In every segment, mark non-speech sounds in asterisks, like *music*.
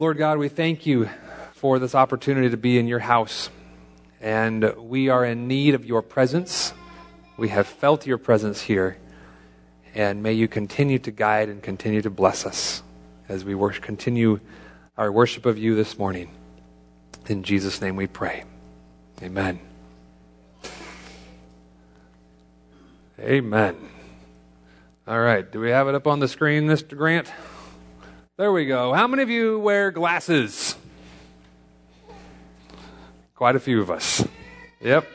Lord God, we thank you for this opportunity to be in your house. And we are in need of your presence. We have felt your presence here. And may you continue to guide and continue to bless us as we continue our worship of you this morning. In Jesus' name we pray. Amen. Amen. All right. Do we have it up on the screen, Mr. Grant? There we go. How many of you wear glasses? Quite a few of us. Yep.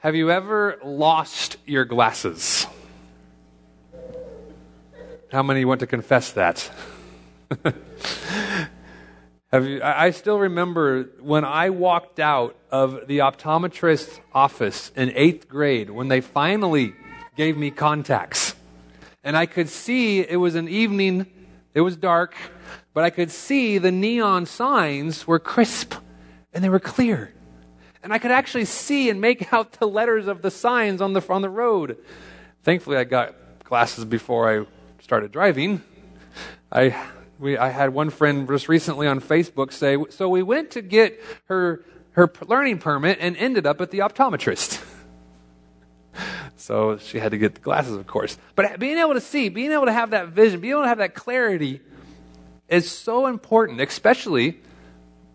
Have you ever lost your glasses? How many want to confess that? *laughs* Have you, I still remember when I walked out of the optometrist's office in eighth grade when they finally gave me contacts. And I could see it was an evening, it was dark, but I could see the neon signs were crisp and they were clear. And I could actually see and make *laughs* out the letters of the signs on the, on the road. Thankfully, I got glasses before I started driving. I, we, I had one friend just recently on Facebook say, So we went to get her, her learning permit and ended up at the optometrist. *laughs* so she had to get the glasses, of course. But being able to see, being able to have that vision, being able to have that clarity is so important, especially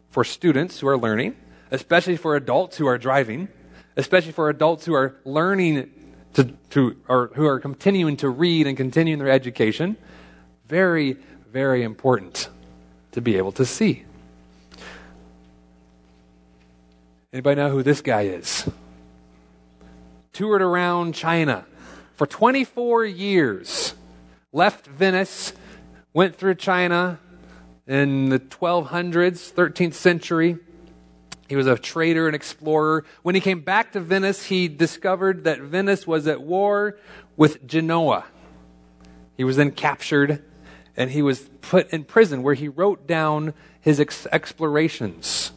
for students who are learning, especially for adults who are driving, especially for adults who are learning to, to or who are continuing to read and continuing their education. Very, very important to be able to see. Anybody know who this guy is? Toured around China for 24 years. Left Venice, went through China in the 1200s, 13th century. He was a trader and explorer. When he came back to Venice, he discovered that Venice was at war with Genoa. He was then captured and he was put in prison where he wrote down his ex- explorations.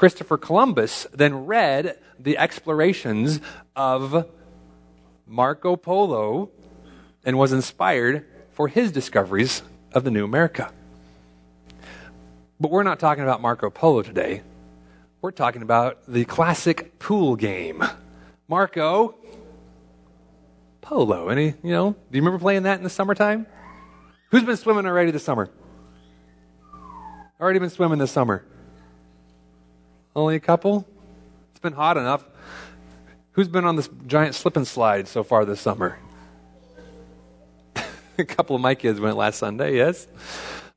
Christopher Columbus then read the explorations of Marco Polo and was inspired for his discoveries of the new America. But we're not talking about Marco Polo today. We're talking about the classic pool game. Marco Polo. Any, you know, do you remember playing that in the summertime? Who's been swimming already this summer? Already been swimming this summer? Only a couple? It's been hot enough. Who's been on this giant slip and slide so far this summer? *laughs* a couple of my kids went last Sunday, yes?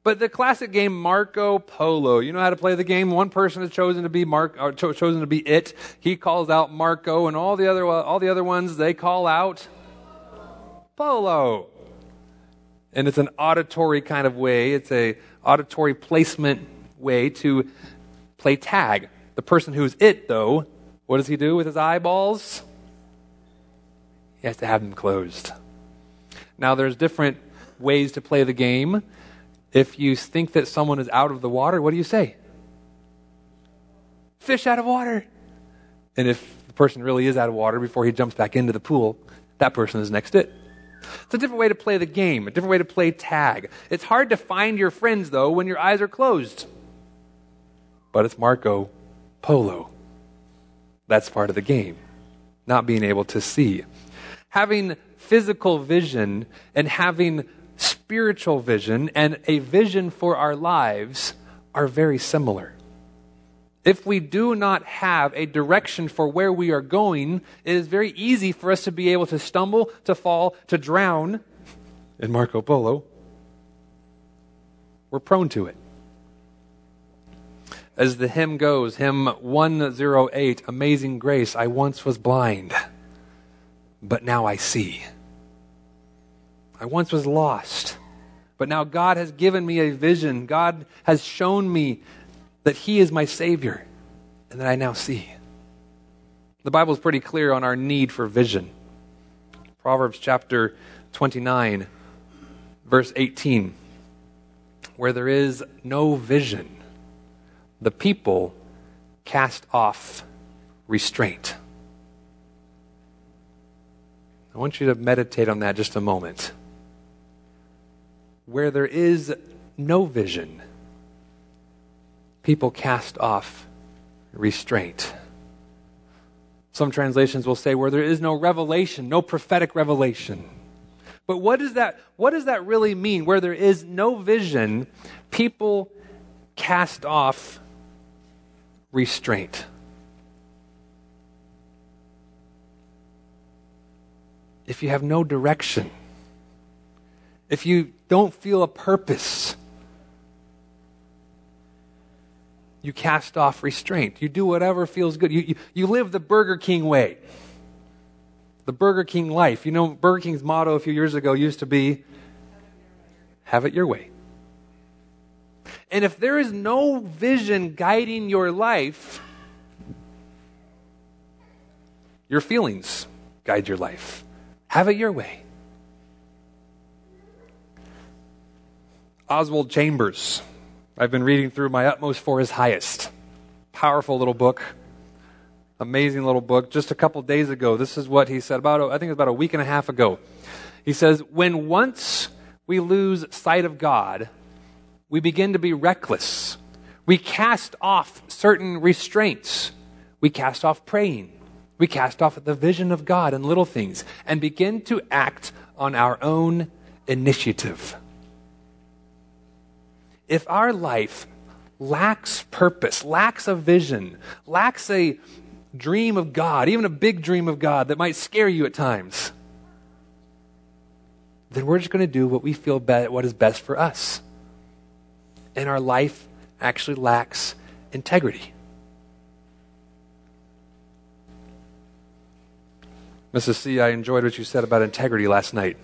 But the classic game Marco Polo, you know how to play the game. One person has chosen to be Mark, or cho- chosen to be it. He calls out Marco, and all the other all the other ones they call out Polo and it's an auditory kind of way. It's a auditory placement way to play tag. The person who's it, though, what does he do with his eyeballs? He has to have them closed. Now, there's different ways to play the game. If you think that someone is out of the water, what do you say? Fish out of water. And if the person really is out of water before he jumps back into the pool, that person is next it. It's a different way to play the game, a different way to play tag. It's hard to find your friends, though, when your eyes are closed. But it's Marco Polo. That's part of the game, not being able to see. Having physical vision and having spiritual vision and a vision for our lives are very similar. If we do not have a direction for where we are going, it is very easy for us to be able to stumble, to fall, to drown. In Marco Polo, we're prone to it. As the hymn goes, hymn 108, Amazing Grace, I once was blind, but now I see. I once was lost, but now God has given me a vision. God has shown me that He is my Savior and that I now see. The Bible is pretty clear on our need for vision. Proverbs chapter 29, verse 18. Where there is no vision, the people cast off restraint. I want you to meditate on that just a moment. Where there is no vision, people cast off restraint. Some translations will say where there is no revelation, no prophetic revelation. But what does that what does that really mean? Where there is no vision, people cast off restraint. If you have no direction, if you don't feel a purpose, you cast off restraint. You do whatever feels good. You, you, you, live the Burger King way. The Burger King life. You know, Burger King's motto a few years ago used to be have it your way. And if there is no vision guiding your life, your feelings guide your life. Have it your way. Oswald Chambers I've been reading through My Utmost for His Highest. Powerful little book. Amazing little book. Just a couple days ago, this is what he said about, I think it was about a week and a half ago. He says, When once we lose sight of God, we begin to be reckless. We cast off certain restraints. We cast off praying. We cast off the vision of God in little things and begin to act on our own initiative if our life lacks purpose, lacks a vision, lacks a dream of God, even a big dream of God that might scare you at times, then we're just going to do what we feel be- what is best for us. And our life actually lacks integrity. Mrs. C, I enjoyed what you said about integrity last night.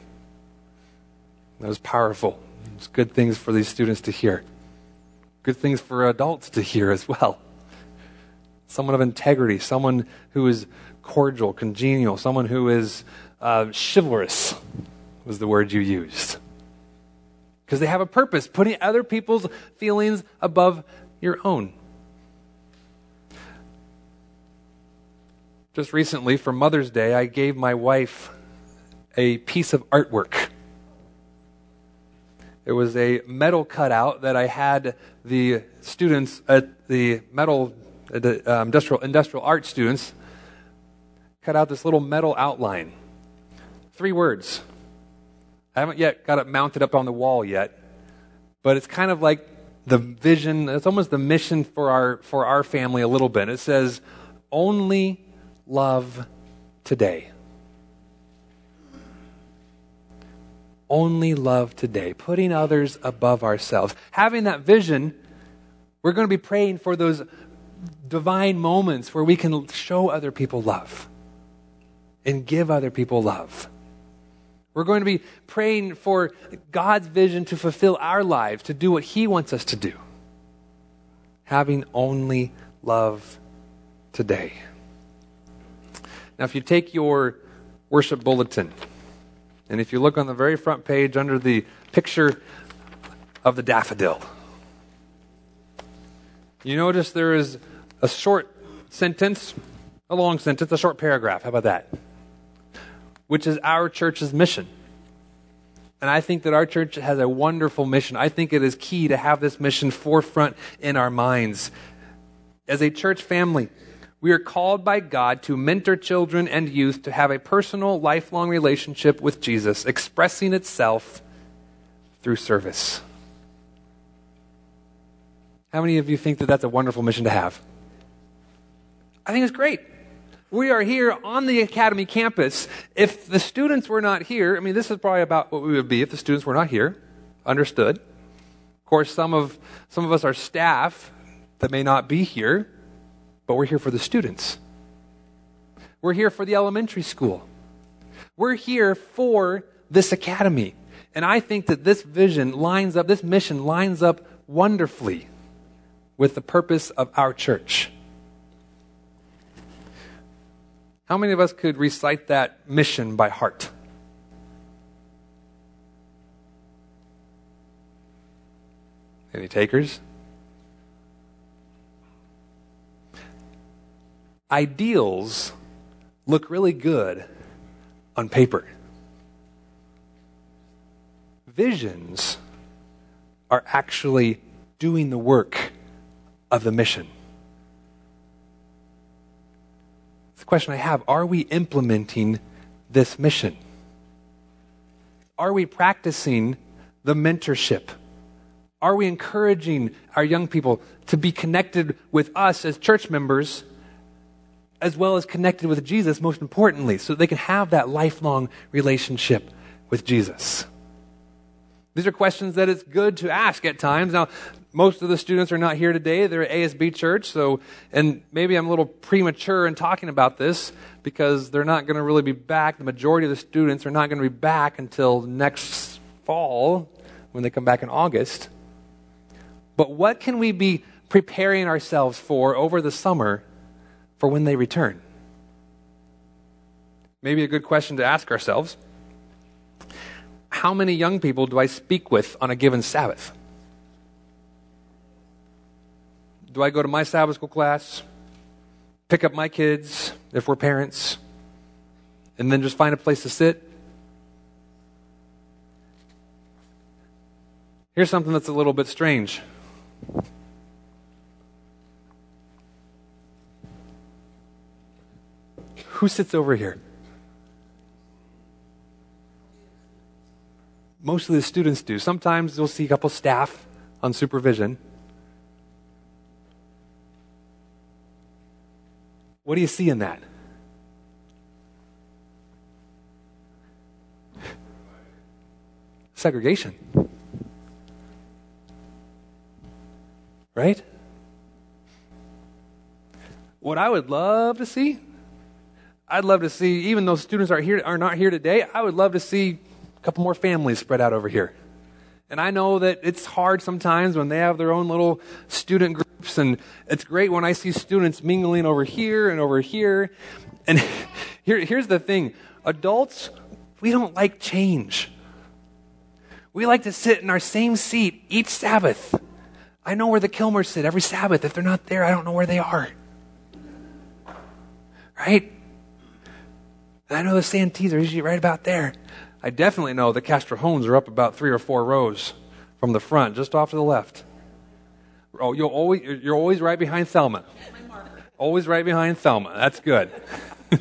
That was powerful. It's good things for these students to hear. Good things for adults to hear as well. Someone of integrity, someone who is cordial, congenial, someone who is uh, chivalrous, was the word you used. Because they have a purpose, putting other people's feelings above your own. Just recently, for Mother's Day, I gave my wife a piece of artwork it was a metal cutout that I had the students at the metal, the uh, industrial, industrial art students, cut out this little metal outline. Three words. I haven't yet got it mounted up on the wall yet, but it's kind of like the vision, it's almost the mission for our, for our family a little bit. It says, only love today. only love today, putting others above ourselves. Having that vision, we're going to be praying for those divine moments where we can show other people love and give other people love. We're going to be praying for God's vision to fulfill our lives, to do what He wants us to do. Having only love today. Now, if you take your worship bulletin, and if you look on the very front page under the picture of the daffodil, you notice there is a short sentence, a long sentence, a short paragraph. How about that? Which is our church's mission. And I think that our church has a wonderful mission. I think it is key to have this mission forefront in our minds. As a church family, we are called by God to mentor children and youth to have a personal, lifelong relationship with Jesus, expressing itself through service. How many of you think that that's a wonderful mission to have? I think it's great. We are here on the Academy campus. If the students were not here, I mean, this is probably about what we would be if the students were not here. Understood. Of course, some of, some of us are staff that may not be here but we're here for the students. We're here for the elementary school. We're here for this academy. And I think that this vision lines up, this mission lines up wonderfully with the purpose of our church. How many of us could recite that mission by heart? Any takers? ideals look really good on paper. Visions are actually doing the work of the mission? Question I have. Are we implementing this mission? Are we practicing the mentorship? Are we encouraging our young people to be connected with us as church members, as well as connected with Jesus, most importantly, so they can have that lifelong relationship with Jesus? These are questions that it's good to ask at times. Now, most of the students are not here today. They're at ASB Church, so, and maybe I'm a little premature in talking about this because they're not going to really be back. The majority of the students are not going to be back until next fall when they come back in August. But what can we be preparing ourselves for over the summer for when they return? Maybe a good question to ask ourselves How many young people do I speak with on a given Sabbath? Do I go to my Sabbath school class, pick up my kids if we're parents, and then just find a place to sit? Here's something that's a little bit strange. Who sits over here? Most of the students do. Sometimes you'll see a couple staff on supervision. What do you see in that? Segregation. Right? What I would love to see, I'd love to see, even though students are here are not here today, I would love to see a couple more families spread out over here. And I know that it's hard sometimes when they have their own little student groups, and it's great when I see students mingling over here and over here. And *laughs* here, here's the thing adults, we don't like change. We like to sit in our same seat each Sabbath. I know where the Kilmers sit every Sabbath. If they're not there, I don't know where they are. Right? I know the Santees are usually right about there. I definitely know the Castrohones are up about three or four rows from the front, just off to the left. Oh, you're always, you're always right behind Thelma. Always right behind Thelma. That's good. *laughs*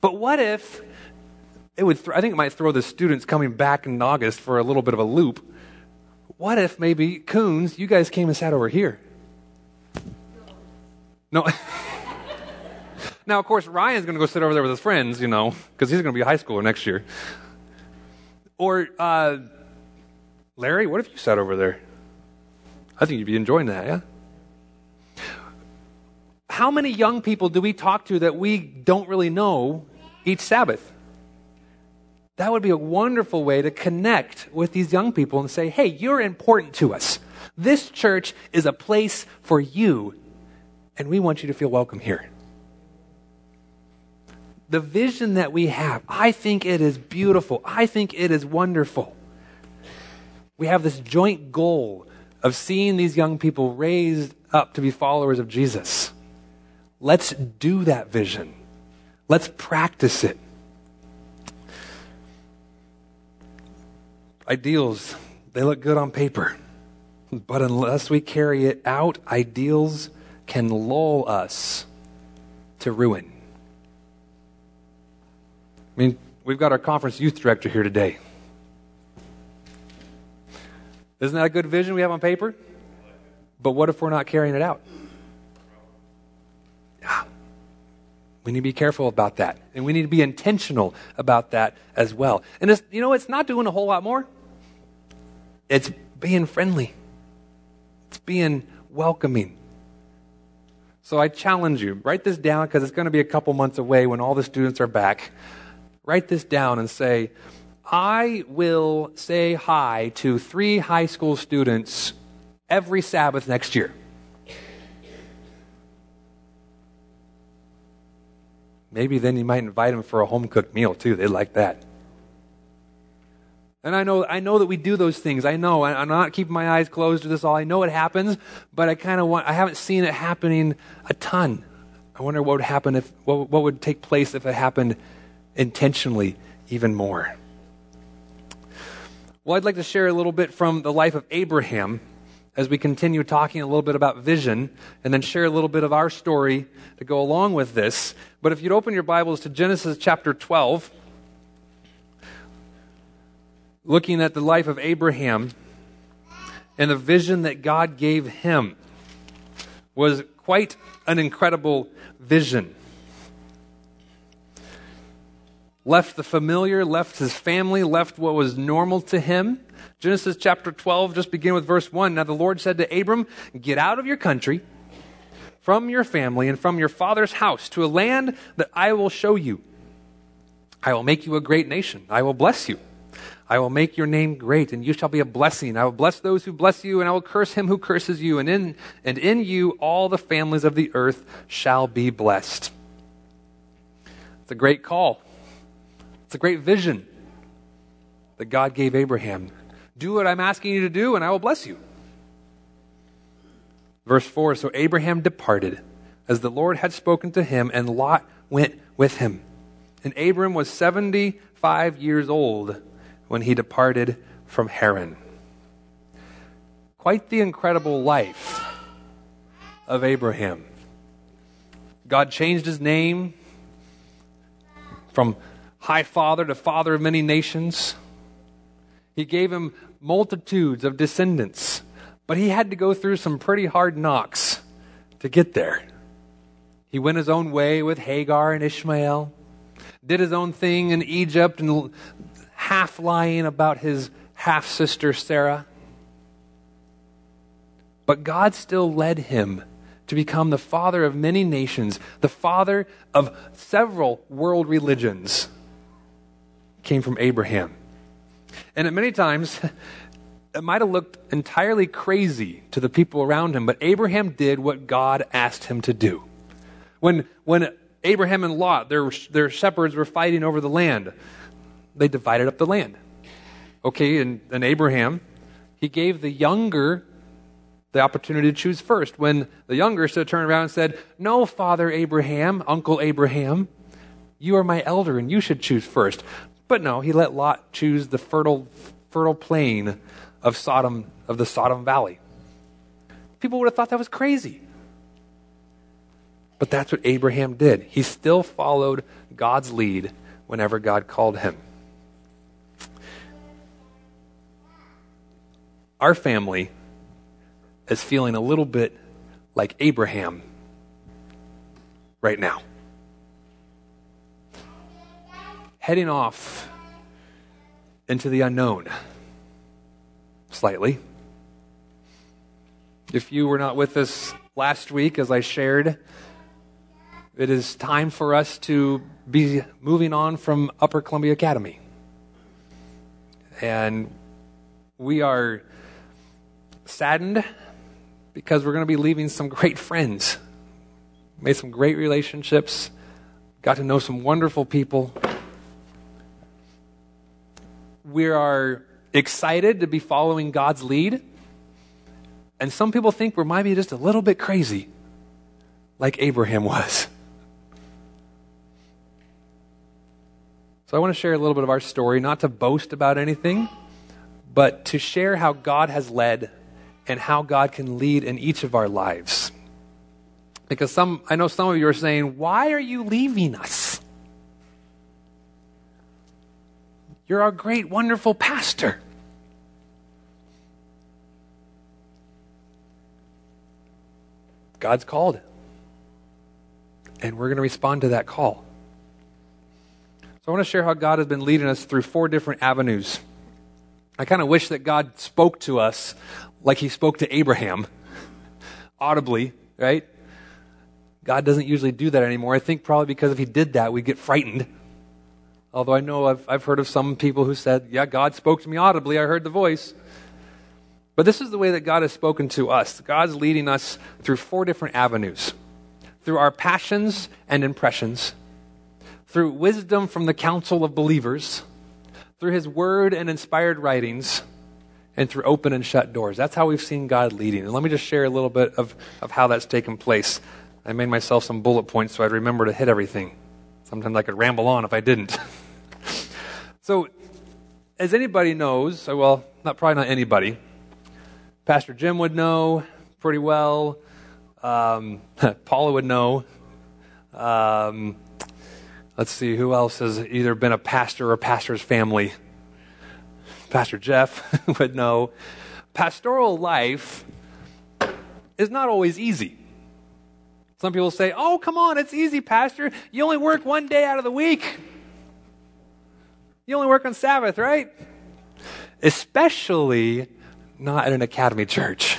But what if it would, th- I think it might throw the students coming back in August for a little bit of a loop. What if maybe, Coons, you guys came and sat over here? No. *laughs* now, of course, Ryan's going to go sit over there with his friends, you know, because he's going to be a high schooler next year. Or, uh, Larry, what if you sat over there? I think you'd be enjoying that, yeah? How many young people do we talk to that we don't really know each Sabbath? That would be a wonderful way to connect with these young people and say, hey, you're important to us. This church is a place for you, and we want you to feel welcome here. The vision that we have, I think it is beautiful. I think it is wonderful. We have this joint goal of seeing these young people raised up to be followers of Jesus. Let's do that vision. Let's practice it. Ideals, they look good on paper. But unless we carry it out, ideals can lull us to ruin. I mean, we've got our conference youth director here today. Isn't that a good vision we have on paper? But what if we're not carrying it out? Yeah. We need to be careful about that. And we need to be intentional about that as well. And it's, you know, it's not doing a whole lot more. It's being friendly. It's being welcoming. So I challenge you, write this down because it's going to be a couple months away when all the students are back. Write this down and say, I will say hi to three high school students every Sabbath next year. Maybe then you might invite them for a home cooked meal too. They like that. And I know, I know that we do those things. I know. I, am not keeping my eyes closed to this all. I know it happens, but I kind of want, I haven't seen it happening a ton. I wonder what would happen if, what, what would take place if it happened intentionally even more. Well, I'd like to share a little bit from the life of Abraham as we continue talking a little bit about vision and then share a little bit of our story to go along with this. But if you'd open your Bibles to Genesis chapter 12, looking at the life of Abraham and the vision that God gave him was quite an incredible vision. Left the familiar, left his family, left what was normal to him. Genesis chapter 12, just begin with verse 1. Now the Lord said to Abram, Get out of your country, from your family, and from your father's house to a land that I will show you. I will make you a great nation. I will bless you. I will make your name great, and you shall be a blessing. I will bless those who bless you, and I will curse him who curses you, and in, and in you all the families of the earth shall be blessed. It's a great call. It's a great vision that God gave Abraham. Do what I'm asking you to do, and I will bless you. Verse 4 So Abraham departed, as the Lord had spoken to him, and Lot went with him. And Abram was 75 years old when he departed from Haran. Quite the incredible life of Abraham. God changed his name from High Father to Father of many nations. He gave him multitudes of descendants, but he had to go through some pretty hard knocks to get there. He went his own way with Hagar and Ishmael, did his own thing in Egypt and half lying about his half sister Sarah. But God still led him to become the father of many nations, the father of several world religions. Came from Abraham. And at many times, *laughs* it might have looked entirely crazy to the people around him, but Abraham did what God asked him to do. When, when Abraham and Lot, their, their shepherds, were fighting over the land, they divided up the land. Okay, and, and Abraham, he gave the younger the opportunity to choose first. When the younger should turned around and said, No, Father Abraham, Uncle Abraham, you are my elder and you should choose first. But no, he let Lot choose the fertile, fertile plain of Sodom, of the Sodom Valley. People would have thought that was crazy. But that's what Abraham did. He still followed God's lead whenever God called him. Our family is feeling a little bit like Abraham right now. Heading off into the unknown slightly. If you were not with us last week, as I shared, it is time for us to be moving on from Upper Columbia Academy. And we are saddened because we're going to be leaving some great friends. Made some great relationships, got to know some wonderful people. We are excited to be following God's lead. And some people think we might be just a little bit crazy, like Abraham was. So I want to share a little bit of our story, not to boast about anything, but to share how God has led and how God can lead in each of our lives. Because some, I know some of you are saying, why are you leaving us? You're our great, wonderful pastor. God's called. And we're going to respond to that call. So I want to share how God has been leading us through four different avenues. I kind of wish that God spoke to us like he spoke to Abraham audibly, right? God doesn't usually do that anymore. I think probably because if he did that, we'd get frightened. Although I know I've, I've heard of some people who said, Yeah, God spoke to me audibly. I heard the voice. But this is the way that God has spoken to us. God's leading us through four different avenues through our passions and impressions, through wisdom from the counsel of believers, through his word and inspired writings, and through open and shut doors. That's how we've seen God leading. And let me just share a little bit of, of how that's taken place. I made myself some bullet points so I'd remember to hit everything. Sometimes I could ramble on if I didn't. *laughs* so, as anybody knows, well, not probably not anybody, Pastor Jim would know pretty well. Um, *laughs* Paula would know. Um, let's see, who else has either been a pastor or pastor's family? Pastor Jeff *laughs* would know. Pastoral life is not always easy. Some people say, Oh, come on, it's easy, Pastor. You only work one day out of the week. You only work on Sabbath, right? Especially not at an academy church.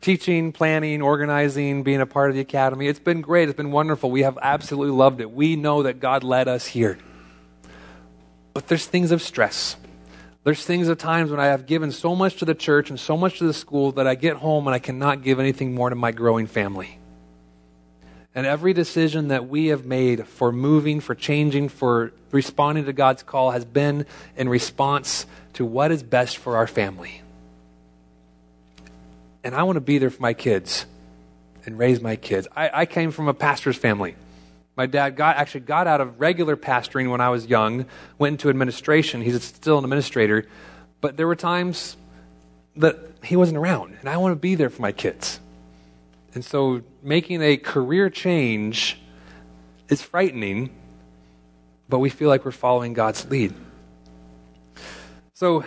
Teaching, planning, organizing, being a part of the academy, it's been great. It's been wonderful. We have absolutely loved it. We know that God led us here. But there's things of stress. There's things of times when I have given so much to the church and so much to the school that I get home and I cannot give anything more to my growing family. And every decision that we have made for moving, for changing, for responding to God's call has been in response to what is best for our family. And I want to be there for my kids and raise my kids. I, I came from a pastor's family. My dad got actually got out of regular pastoring when I was young, went into administration. He's still an administrator, but there were times that he wasn't around, and I want to be there for my kids. And so making a career change is frightening, but we feel like we're following God's lead. So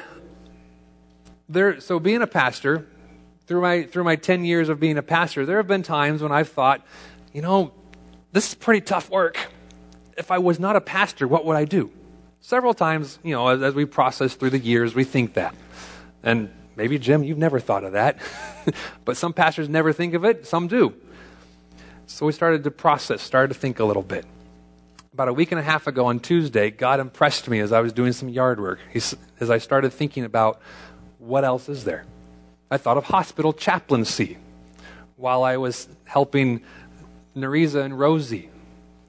there so being a pastor, through my through my 10 years of being a pastor, there have been times when I've thought, you know, this is pretty tough work. If I was not a pastor, what would I do? Several times, you know, as, as we process through the years, we think that. And maybe, Jim, you've never thought of that. *laughs* but some pastors never think of it, some do. So we started to process, started to think a little bit. About a week and a half ago on Tuesday, God impressed me as I was doing some yard work, as I started thinking about what else is there. I thought of hospital chaplaincy while I was helping Nereza and Rosie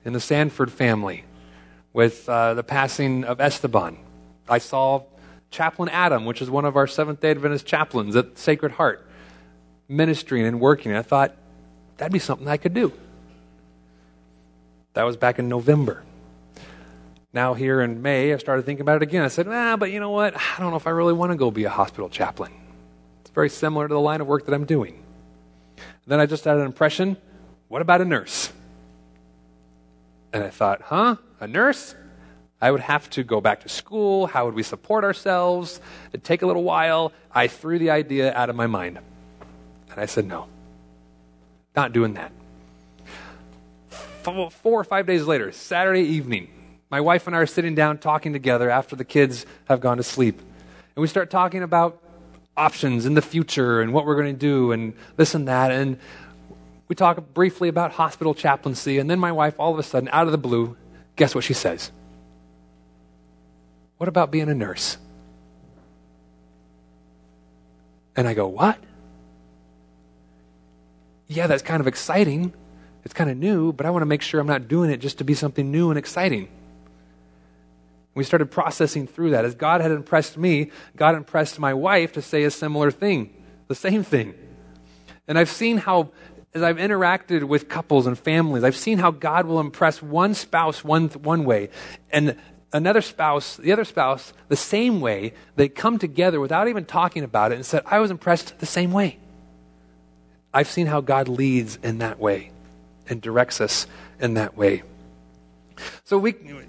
in the Sanford family with uh, the passing of Esteban. I saw Chaplain Adam, which is one of our Seventh day Adventist chaplains at Sacred Heart, ministering and working. I thought, that'd be something I could do. That was back in November. Now, here in May, I started thinking about it again. I said, ah, but you know what? I don't know if I really want to go be a hospital chaplain. It's very similar to the line of work that I'm doing. Then I just had an impression what about a nurse? And I thought, huh? A nurse? I would have to go back to school. How would we support ourselves? It'd take a little while. I threw the idea out of my mind. And I said, no, not doing that. Four or five days later, Saturday evening, my wife and I are sitting down talking together after the kids have gone to sleep. And we start talking about options in the future and what we're going to do and this and that. And we talk briefly about hospital chaplaincy, and then my wife, all of a sudden, out of the blue, guess what she says? What about being a nurse? And I go, What? Yeah, that's kind of exciting. It's kind of new, but I want to make sure I'm not doing it just to be something new and exciting. We started processing through that. As God had impressed me, God impressed my wife to say a similar thing, the same thing. And I've seen how as I've interacted with couples and families, I've seen how God will impress one spouse one, one way and another spouse, the other spouse, the same way. They come together without even talking about it and said, I was impressed the same way. I've seen how God leads in that way and directs us in that way. So we, you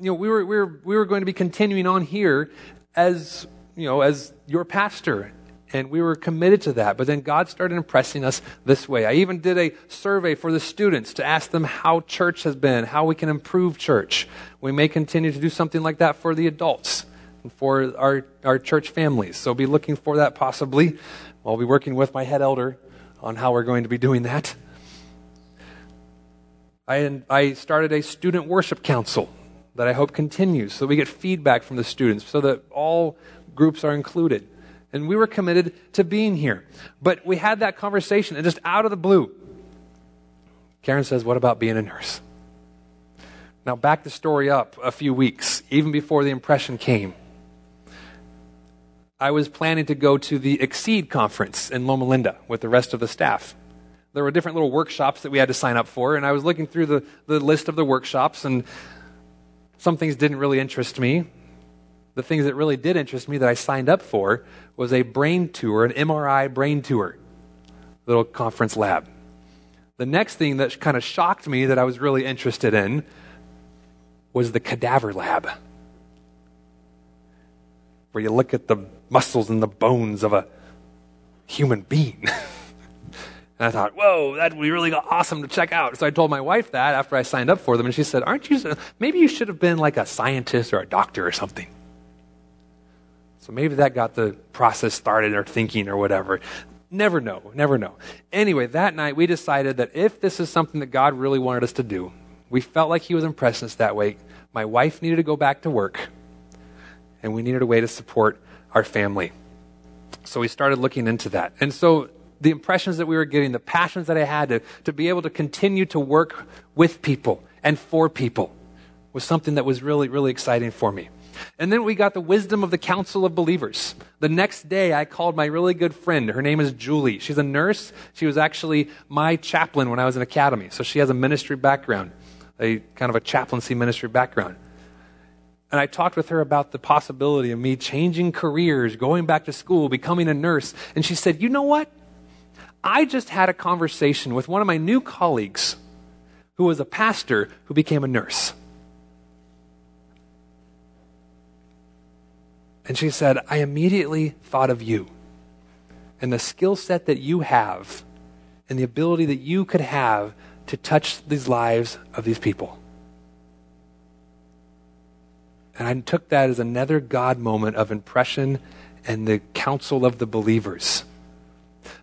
know, we were, we were, we were going to be continuing on here as, you know, as your pastor and we were committed to that. But then God started impressing us this way. I even did a survey for the students to ask them how church has been, how we can improve church. We may continue to do something like that for the adults and for our, our church families. So be looking for that possibly. I'll be working with my head elder on how we're going to be doing that. I, I started a student worship council that I hope continues so we get feedback from the students so that all groups are included and we were committed to being here. But we had that conversation, and just out of the blue, Karen says, What about being a nurse? Now, back the story up a few weeks, even before the impression came. I was planning to go to the Exceed conference in Loma Linda with the rest of the staff. There were different little workshops that we had to sign up for, and I was looking through the, the list of the workshops, and some things didn't really interest me. the things that really did interest me that I signed up for was a brain tour, an MRI brain tour, little conference lab. The next thing that kind of shocked me that I was really interested in was the cadaver lab, where you look at the muscles and the bones of a human being. *laughs* And I thought, whoa, that would be really awesome to check out. So I told my wife that after I signed up for them, and she said, aren't you, maybe you should have been like a scientist or a doctor or something. So maybe that got the process started or thinking or whatever. Never know, never know. Anyway, that night we decided that if this is something that God really wanted us to do, we felt like He was impressing us that way. My wife needed to go back to work, and we needed a way to support our family. So we started looking into that. And so the impressions that we were getting, the passions that I had to, to be able to continue to work with people and for people was something that was really, really exciting for me. And then we got the wisdom of the counsel of believers. The next day, I called my really good friend. Her name is Julie. She's a nurse. She was actually my chaplain when I was in academy. So she has a ministry background, a kind of a chaplaincy ministry background. And I talked with her about the possibility of me changing careers, going back to school, becoming a nurse. And she said, You know what? I just had a conversation with one of my new colleagues who was a pastor who became a nurse. And she said, I immediately thought of you and the skill set that you have and the ability that you could have to touch these lives of these people. And I took that as another God moment of impression and the counsel of the believers.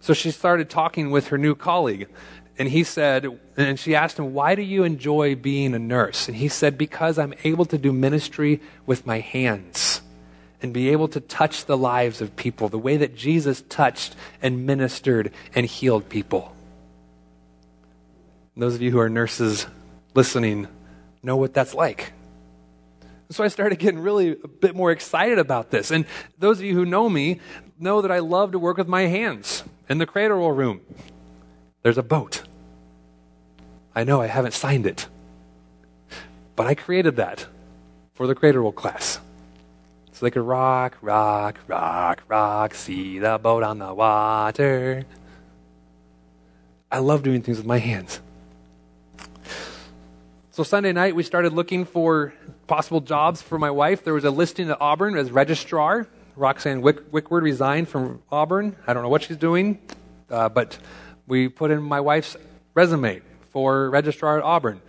So she started talking with her new colleague. And he said, and she asked him, Why do you enjoy being a nurse? And he said, Because I'm able to do ministry with my hands and be able to touch the lives of people the way that Jesus touched and ministered and healed people. those of you who are nurses listening know what that's like. So I started getting really a bit more excited about this. And those of you who know me know that I love to work with my hands in the cradle roll room. There's a boat. I know I haven't signed it, but I created that for the cradle roll class. So they could rock, rock, rock, rock, see the boat on the water. I love doing things with my hands. So Sunday night, we started looking for possible jobs for my wife. There was a listing at Auburn as registrar. Roxanne Wick- Wickward resigned from Auburn. I don't know what she's doing, uh, but we put in my wife's resume for registrar at Auburn.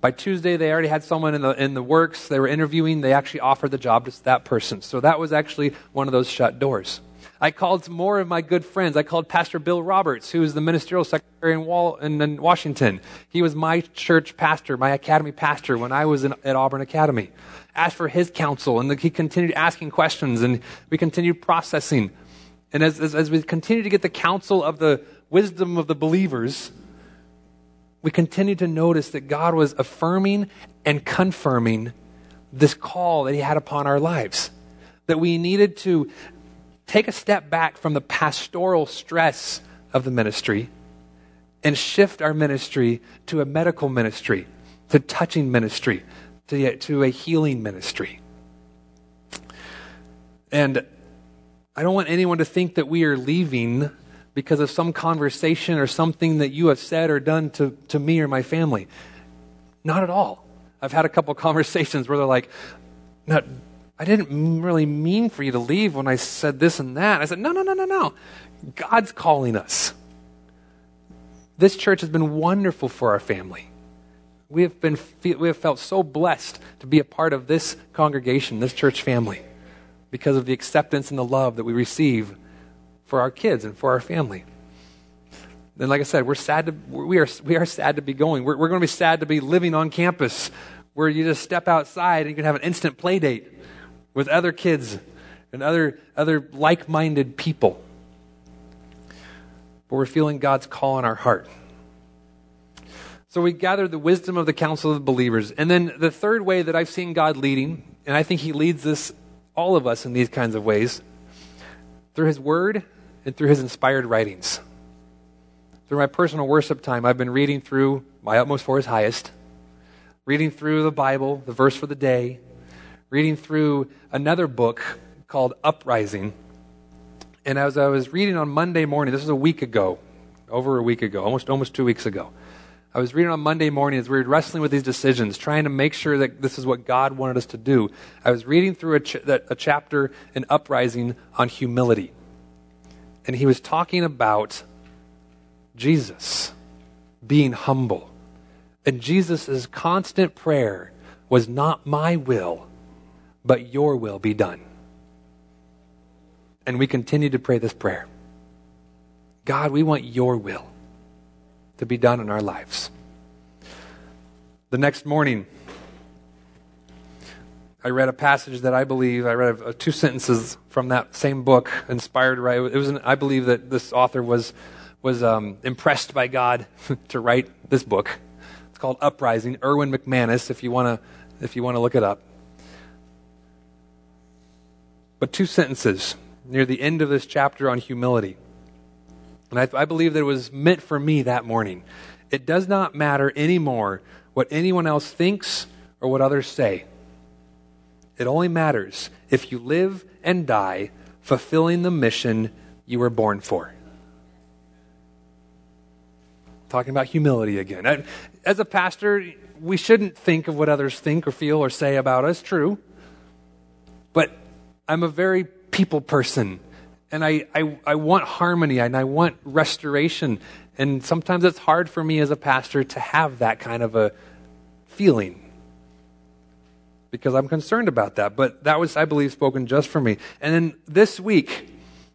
By Tuesday, they already had someone in the, in the works. They were interviewing. They actually offered the job to that person. So that was actually one of those shut doors. I called more of my good friends. I called Pastor Bill Roberts, who is the ministerial secretary in, Wall, in, in Washington. He was my church pastor, my academy pastor when I was in, at Auburn Academy asked for his counsel, and he continued asking questions, and we continued processing. And as, as, as we continue to get the counsel of the wisdom of the believers, we continue to notice that God was affirming and confirming this call that He had upon our lives. That we needed to take a step back from the pastoral stress of the ministry and shift our ministry to a medical ministry, to touching ministry, to, to a healing ministry. And I don't want anyone to think that we are leaving because of some conversation or something that you have said or done to, to me or my family. Not at all. I've had a couple *laughs* conversations where they're like, no, I didn't really mean for you to leave when I said this and that. I said, no, no, no, no, no. God's calling us. This church has been wonderful for our family. We have, been, we have felt so blessed to be a part of this congregation, this church family, because of the acceptance and the love that we receive for our kids and for our family. Then, like I said, we're sad to, we are, we are sad to be going. We're, we're going to be sad to be living on campus where you just step outside and you can have an instant play date with other kids and other, other like minded people. But we're feeling God's call in our heart. So we gather the wisdom of the counsel of the believers. And then the third way that I've seen God leading, and I think He leads this, all of us in these kinds of ways, through His Word and through His inspired writings. Through my personal worship time, I've been reading through My Utmost for His Highest, reading through the Bible, the verse for the day, reading through another book called Uprising. And as I was reading on Monday morning, this was a week ago, over a week ago, almost almost two weeks ago. I was reading on Monday morning as we were wrestling with these decisions, trying to make sure that this is what God wanted us to do. I was reading through a, ch- a chapter in Uprising on humility. And he was talking about Jesus being humble. And Jesus' constant prayer was not my will, but your will be done. And we continue to pray this prayer God, we want your will to be done in our lives. The next morning, I read a passage that I believe, I read uh, two sentences from that same book, inspired, right? It was, an, I believe that this author was, was um, impressed by God *laughs* to write this book. It's called Uprising, Erwin McManus, if you want to, if you want to look it up. But two sentences near the end of this chapter on humility. And I, I believe that it was meant for me that morning. It does not matter anymore what anyone else thinks or what others say. It only matters if you live and die fulfilling the mission you were born for. Talking about humility again. As a pastor, we shouldn't think of what others think or feel or say about us, true. But I'm a very people person. And I, I, I want harmony and I want restoration. And sometimes it's hard for me as a pastor to have that kind of a feeling because I'm concerned about that. But that was, I believe, spoken just for me. And then this week,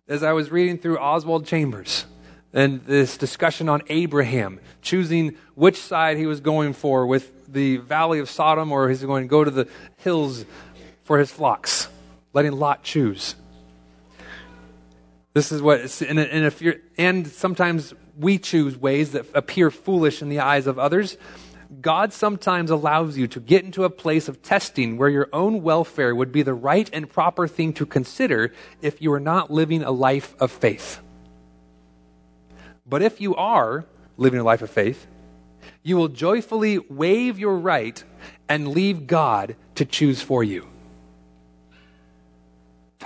as I was reading through Oswald Chambers and this discussion on Abraham, choosing which side he was going for with the valley of Sodom or he's going to go to the hills for his flocks, letting Lot choose. This is what, and, and if you're, and sometimes we choose ways that appear foolish in the eyes of others. God sometimes allows you to get into a place of testing where your own welfare would be the right and proper thing to consider if you are not living a life of faith. But if you are living a life of faith, you will joyfully waive your right and leave God to choose for you.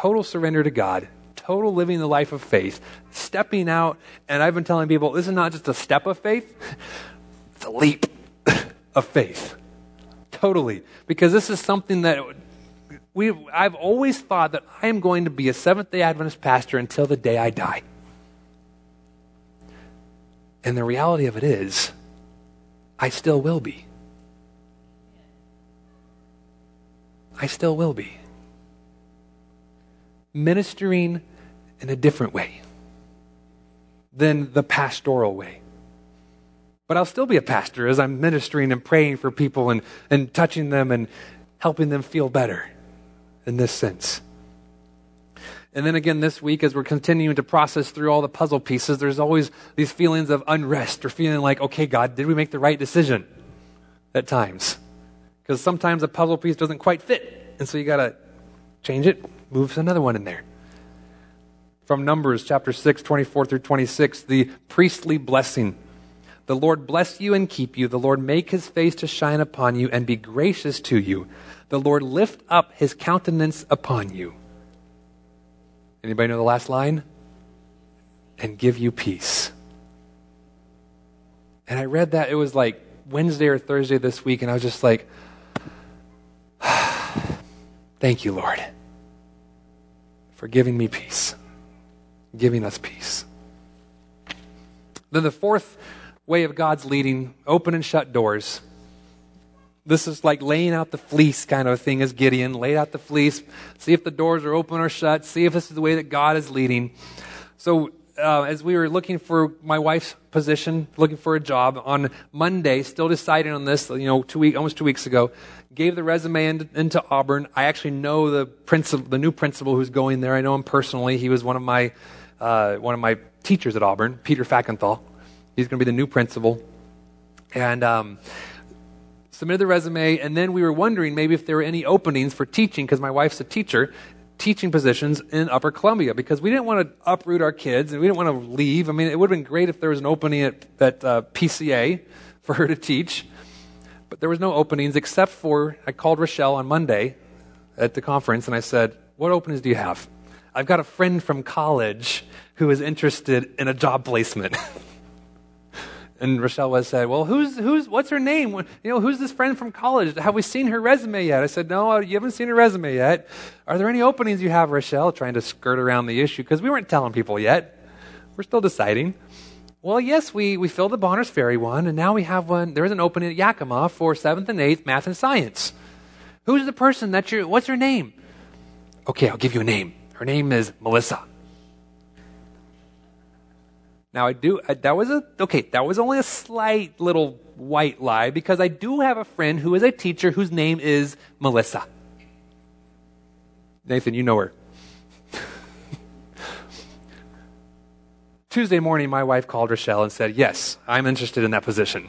Total surrender to God, total living the life of faith, stepping out. And I've been telling people this is not just a step of faith, *laughs* it's a leap *laughs* of faith. Totally. Because this is something that we I've always thought that I am going to be a Seventh day Adventist pastor until the day I die. And the reality of it is, I still will be. I still will be. Ministering in a different way than the pastoral way. But I'll still be a pastor as I'm ministering and praying for people and, and touching them and helping them feel better in this sense. And then again this week, as we're continuing to process through all the puzzle pieces, there's always these feelings of unrest or feeling like, okay, God, did we make the right decision at times? Because sometimes a puzzle piece doesn't quite fit. And so you got to change it, move another one in there. From Numbers chapter 6, 24 through 26, the priestly blessing the Lord bless you and keep you. The Lord make his face to shine upon you and be gracious to you. The Lord lift up his countenance upon you. Anybody know the last line? And give you peace. And I read that, it was like Wednesday or Thursday this week, and I was just like, *sighs* thank you, Lord, for giving me peace, giving us peace. Then the fourth way of God's leading, open and shut doors. This is like laying out the fleece kind of thing as Gideon. laid out the fleece, see if the doors are open or shut, see if this is the way that God is leading. So, uh, as we were looking for my wife's position, looking for a job on Monday, still deciding on this, you know, two week, almost two weeks ago, gave the resume into, Auburn. I actually know the principal, the new principal who's going there. I know him personally. He was one of my, uh, one of my teachers at Auburn, Peter Fackenthal. He's going to be the new principal. And um, submitted the resume, and then we were wondering maybe if there were any openings for teaching, because my wife's a teacher, teaching positions in Upper Columbia, because we didn't want to uproot our kids and we didn't want to leave. I mean, it would have been great if there was an opening at, at uh, PCA for her to teach, but there was no openings except for I called Rochelle on Monday at the conference and I said, What openings do you have? I've got a friend from college who is interested in a job placement. *laughs* and Rochelle was said, "Well, who's who's what's her name? You know, who's this friend from college? Have we seen her resume yet?" I said, "No, uh, you haven't seen her resume yet. Are there any openings you have, Rochelle?" Trying to skirt around the issue because we weren't telling people yet. We're still deciding. Well, yes, we, we filled the Bonners Ferry one, and now we have one. There is an opening at Yakima for 7th and 8th math and science. Who's the person that you're, what's her name? Okay, I'll give you a name. Her name is Melissa. Now, I do, uh, that was a, okay, that was only a slight little white lie because I do have a friend who is a teacher whose name is Melissa. Nathan, you know her. Tuesday morning, my wife called Rochelle and said, Yes, I'm interested in that position.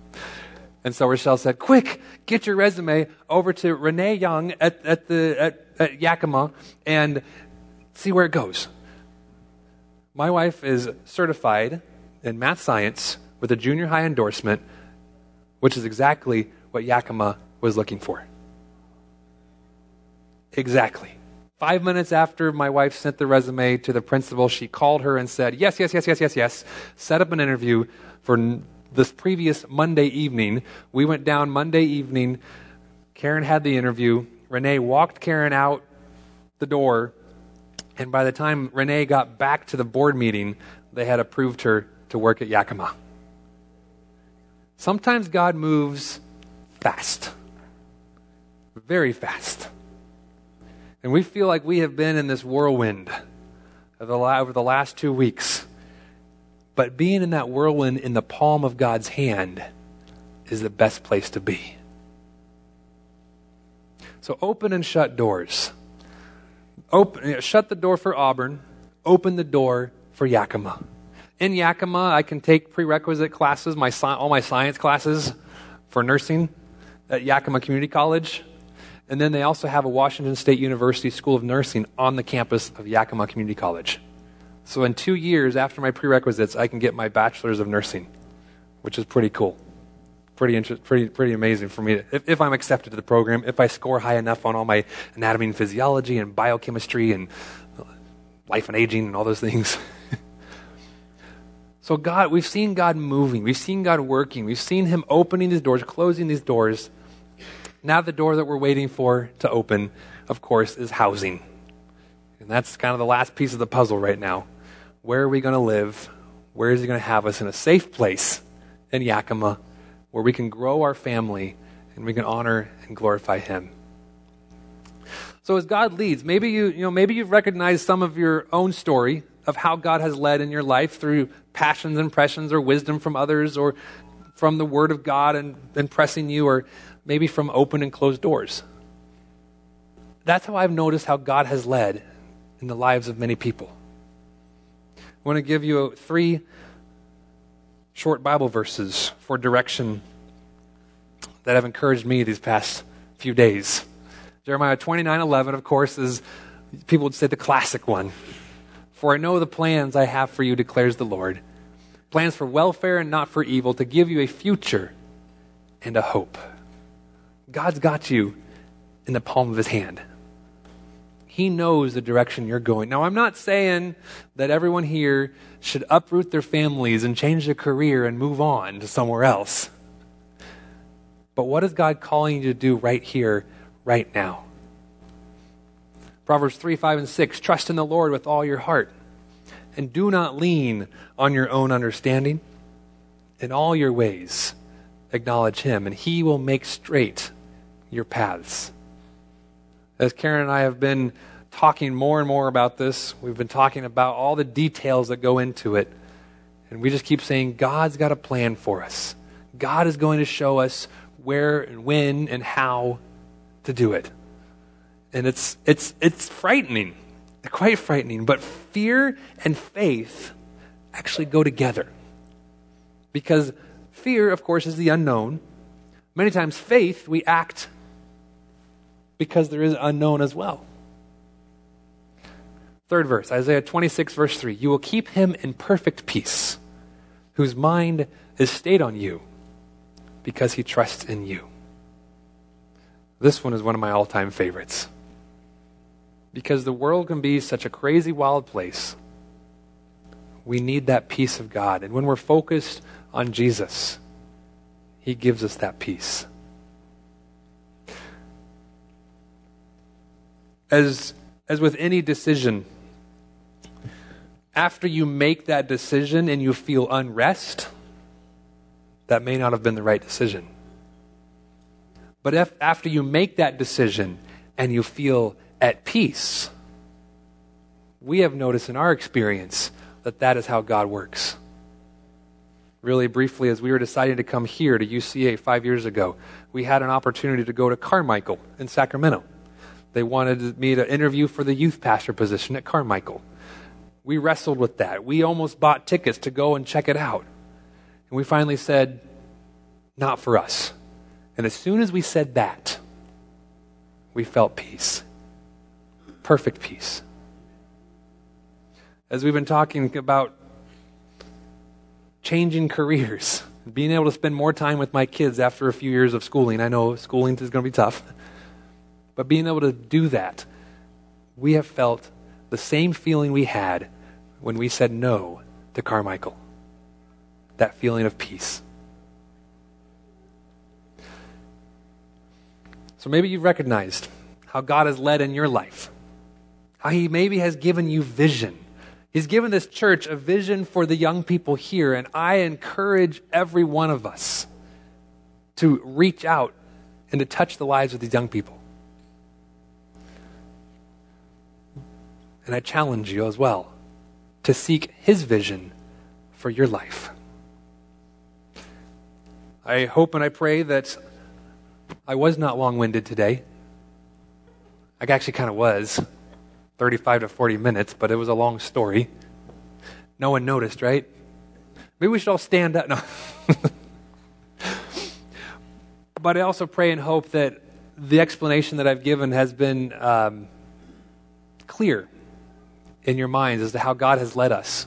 *laughs* and so Rochelle said, Quick, get your resume over to Renee Young at, at, the, at, at Yakima and see where it goes. My wife is certified in math science with a junior high endorsement, which is exactly what Yakima was looking for. Exactly. Five minutes after my wife sent the resume to the principal, she called her and said, Yes, yes, yes, yes, yes, yes. Set up an interview for this previous Monday evening. We went down Monday evening. Karen had the interview. Renee walked Karen out the door and by the time Renee got back to the board meeting, they had approved her to work at Yakima. Sometimes God moves fast, very fast. And we feel like we have been in this whirlwind over the last two weeks. But being in that whirlwind in the palm of God's hand is the best place to be. So open and shut doors. Open, shut the door for Auburn, open the door for Yakima. In Yakima, I can take prerequisite classes, my, all my science classes for nursing at Yakima Community College. And then they also have a Washington State University School of Nursing on the campus of Yakima Community College. So in two years after my prerequisites, I can get my bachelor's of nursing, which is pretty cool pretty, inter- pretty, pretty amazing for me to, if, if I'm accepted to the program, if I score high enough on all my anatomy and physiology and biochemistry and life and aging and all those things. *laughs* so, God, we've seen God moving, we've seen God working, we've seen Him opening these doors, closing these doors. Now, the door that we're waiting for to open, of course, is housing. And that's kind of the last piece of the puzzle right now. Where are we going to live? Where is He going to have us in a safe place in Yakima? where we can grow our family and we can honor and glorify Him. So as God leads, maybe you, you know, maybe you've recognized some of your own story of how God has led in your life through passions, impressions, or wisdom from others, or from the Word of God and impressing you, or maybe from open and closed doors. That's how I've noticed how God has led in the lives of many people. I want to give you three short Bible verses for direction that have encouraged me these past few days. Jeremiah 29 11, of course, is, people would say, the classic one. For I know the plans I have for you, declares the Lord plans for welfare and not for evil, to give you a future and a hope. God's got you in the palm of his hand. He knows the direction you're going. Now, I'm not saying that everyone here should uproot their families and change their career and move on to somewhere else. But what is God calling you to do right here, right now? Proverbs 3, 5, and 6 Trust in the Lord with all your heart, and do not lean on your own understanding. In all your ways, acknowledge Him, and He will make straight your paths as Karen and I have been talking more and more about this, we've been talking about all the details that go into it. And we just keep saying, God's got a plan for us. God is going to show us where and when and how to do it. And it's, it's, it's frightening, quite frightening. But fear and faith actually go together. Because fear, of course, is the unknown. Many times, faith, we act because there is unknown as well. Third verse, Isaiah 26, verse 3 You will keep him in perfect peace, whose mind is stayed on you, because he trusts in you. This one is one of my all time favorites. Because the world can be such a crazy, wild place. We need that peace of God. And when we're focused on Jesus, He gives us that peace. As, as with any decision, after you make that decision and you feel unrest, that may not have been the right decision. But if after you make that decision and you feel at peace, we have noticed in our experience that that is how God works. Really briefly, as we were deciding to come here to UCA five years ago, we had an opportunity to go to Carmichael in Sacramento. They wanted me to interview for the youth pastor position at Carmichael. We wrestled with that. We almost bought tickets to go and check it out. And we finally said, not for us. And as soon as we said that, we felt peace. Perfect peace. As we've been talking about changing careers, being able to spend more time with my kids after a few years of schooling, I know schooling is going to be tough, but being able to do that, we have felt the same feeling we had when we said no to Carmichael that feeling of peace. So maybe you've recognized how God has led in your life, how He maybe has given you vision. He's given this church a vision for the young people here, and I encourage every one of us to reach out and to touch the lives of these young people. And I challenge you as well to seek His vision for your life. I hope and I pray that I was not long winded today. I actually kind of was 35 to 40 minutes, but it was a long story. No one noticed, right? Maybe we should all stand up. *laughs* No. but I also pray and hope that the explanation that I've given has been um, clear in your minds as to how God has led us.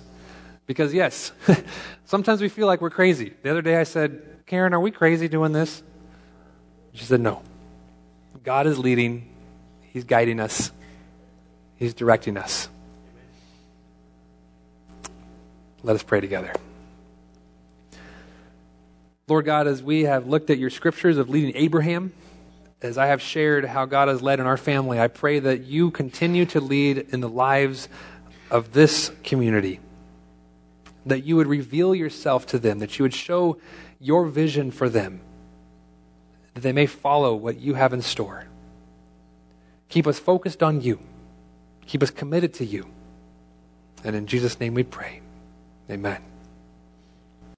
Because, yes, *laughs* sometimes we feel like we're crazy. The other day I said, Karen, are we crazy doing this? She said, No. God is leading, He's guiding us, He's directing us. Let us pray together. Lord God, as we have looked at your scriptures of leading Abraham, as I have shared how God has led in our family, I pray that you continue to lead in the lives of this community. That you would reveal yourself to them, that you would show your vision for them, that they may follow what you have in store. Keep us focused on you, keep us committed to you. And in Jesus' name we pray. Amen.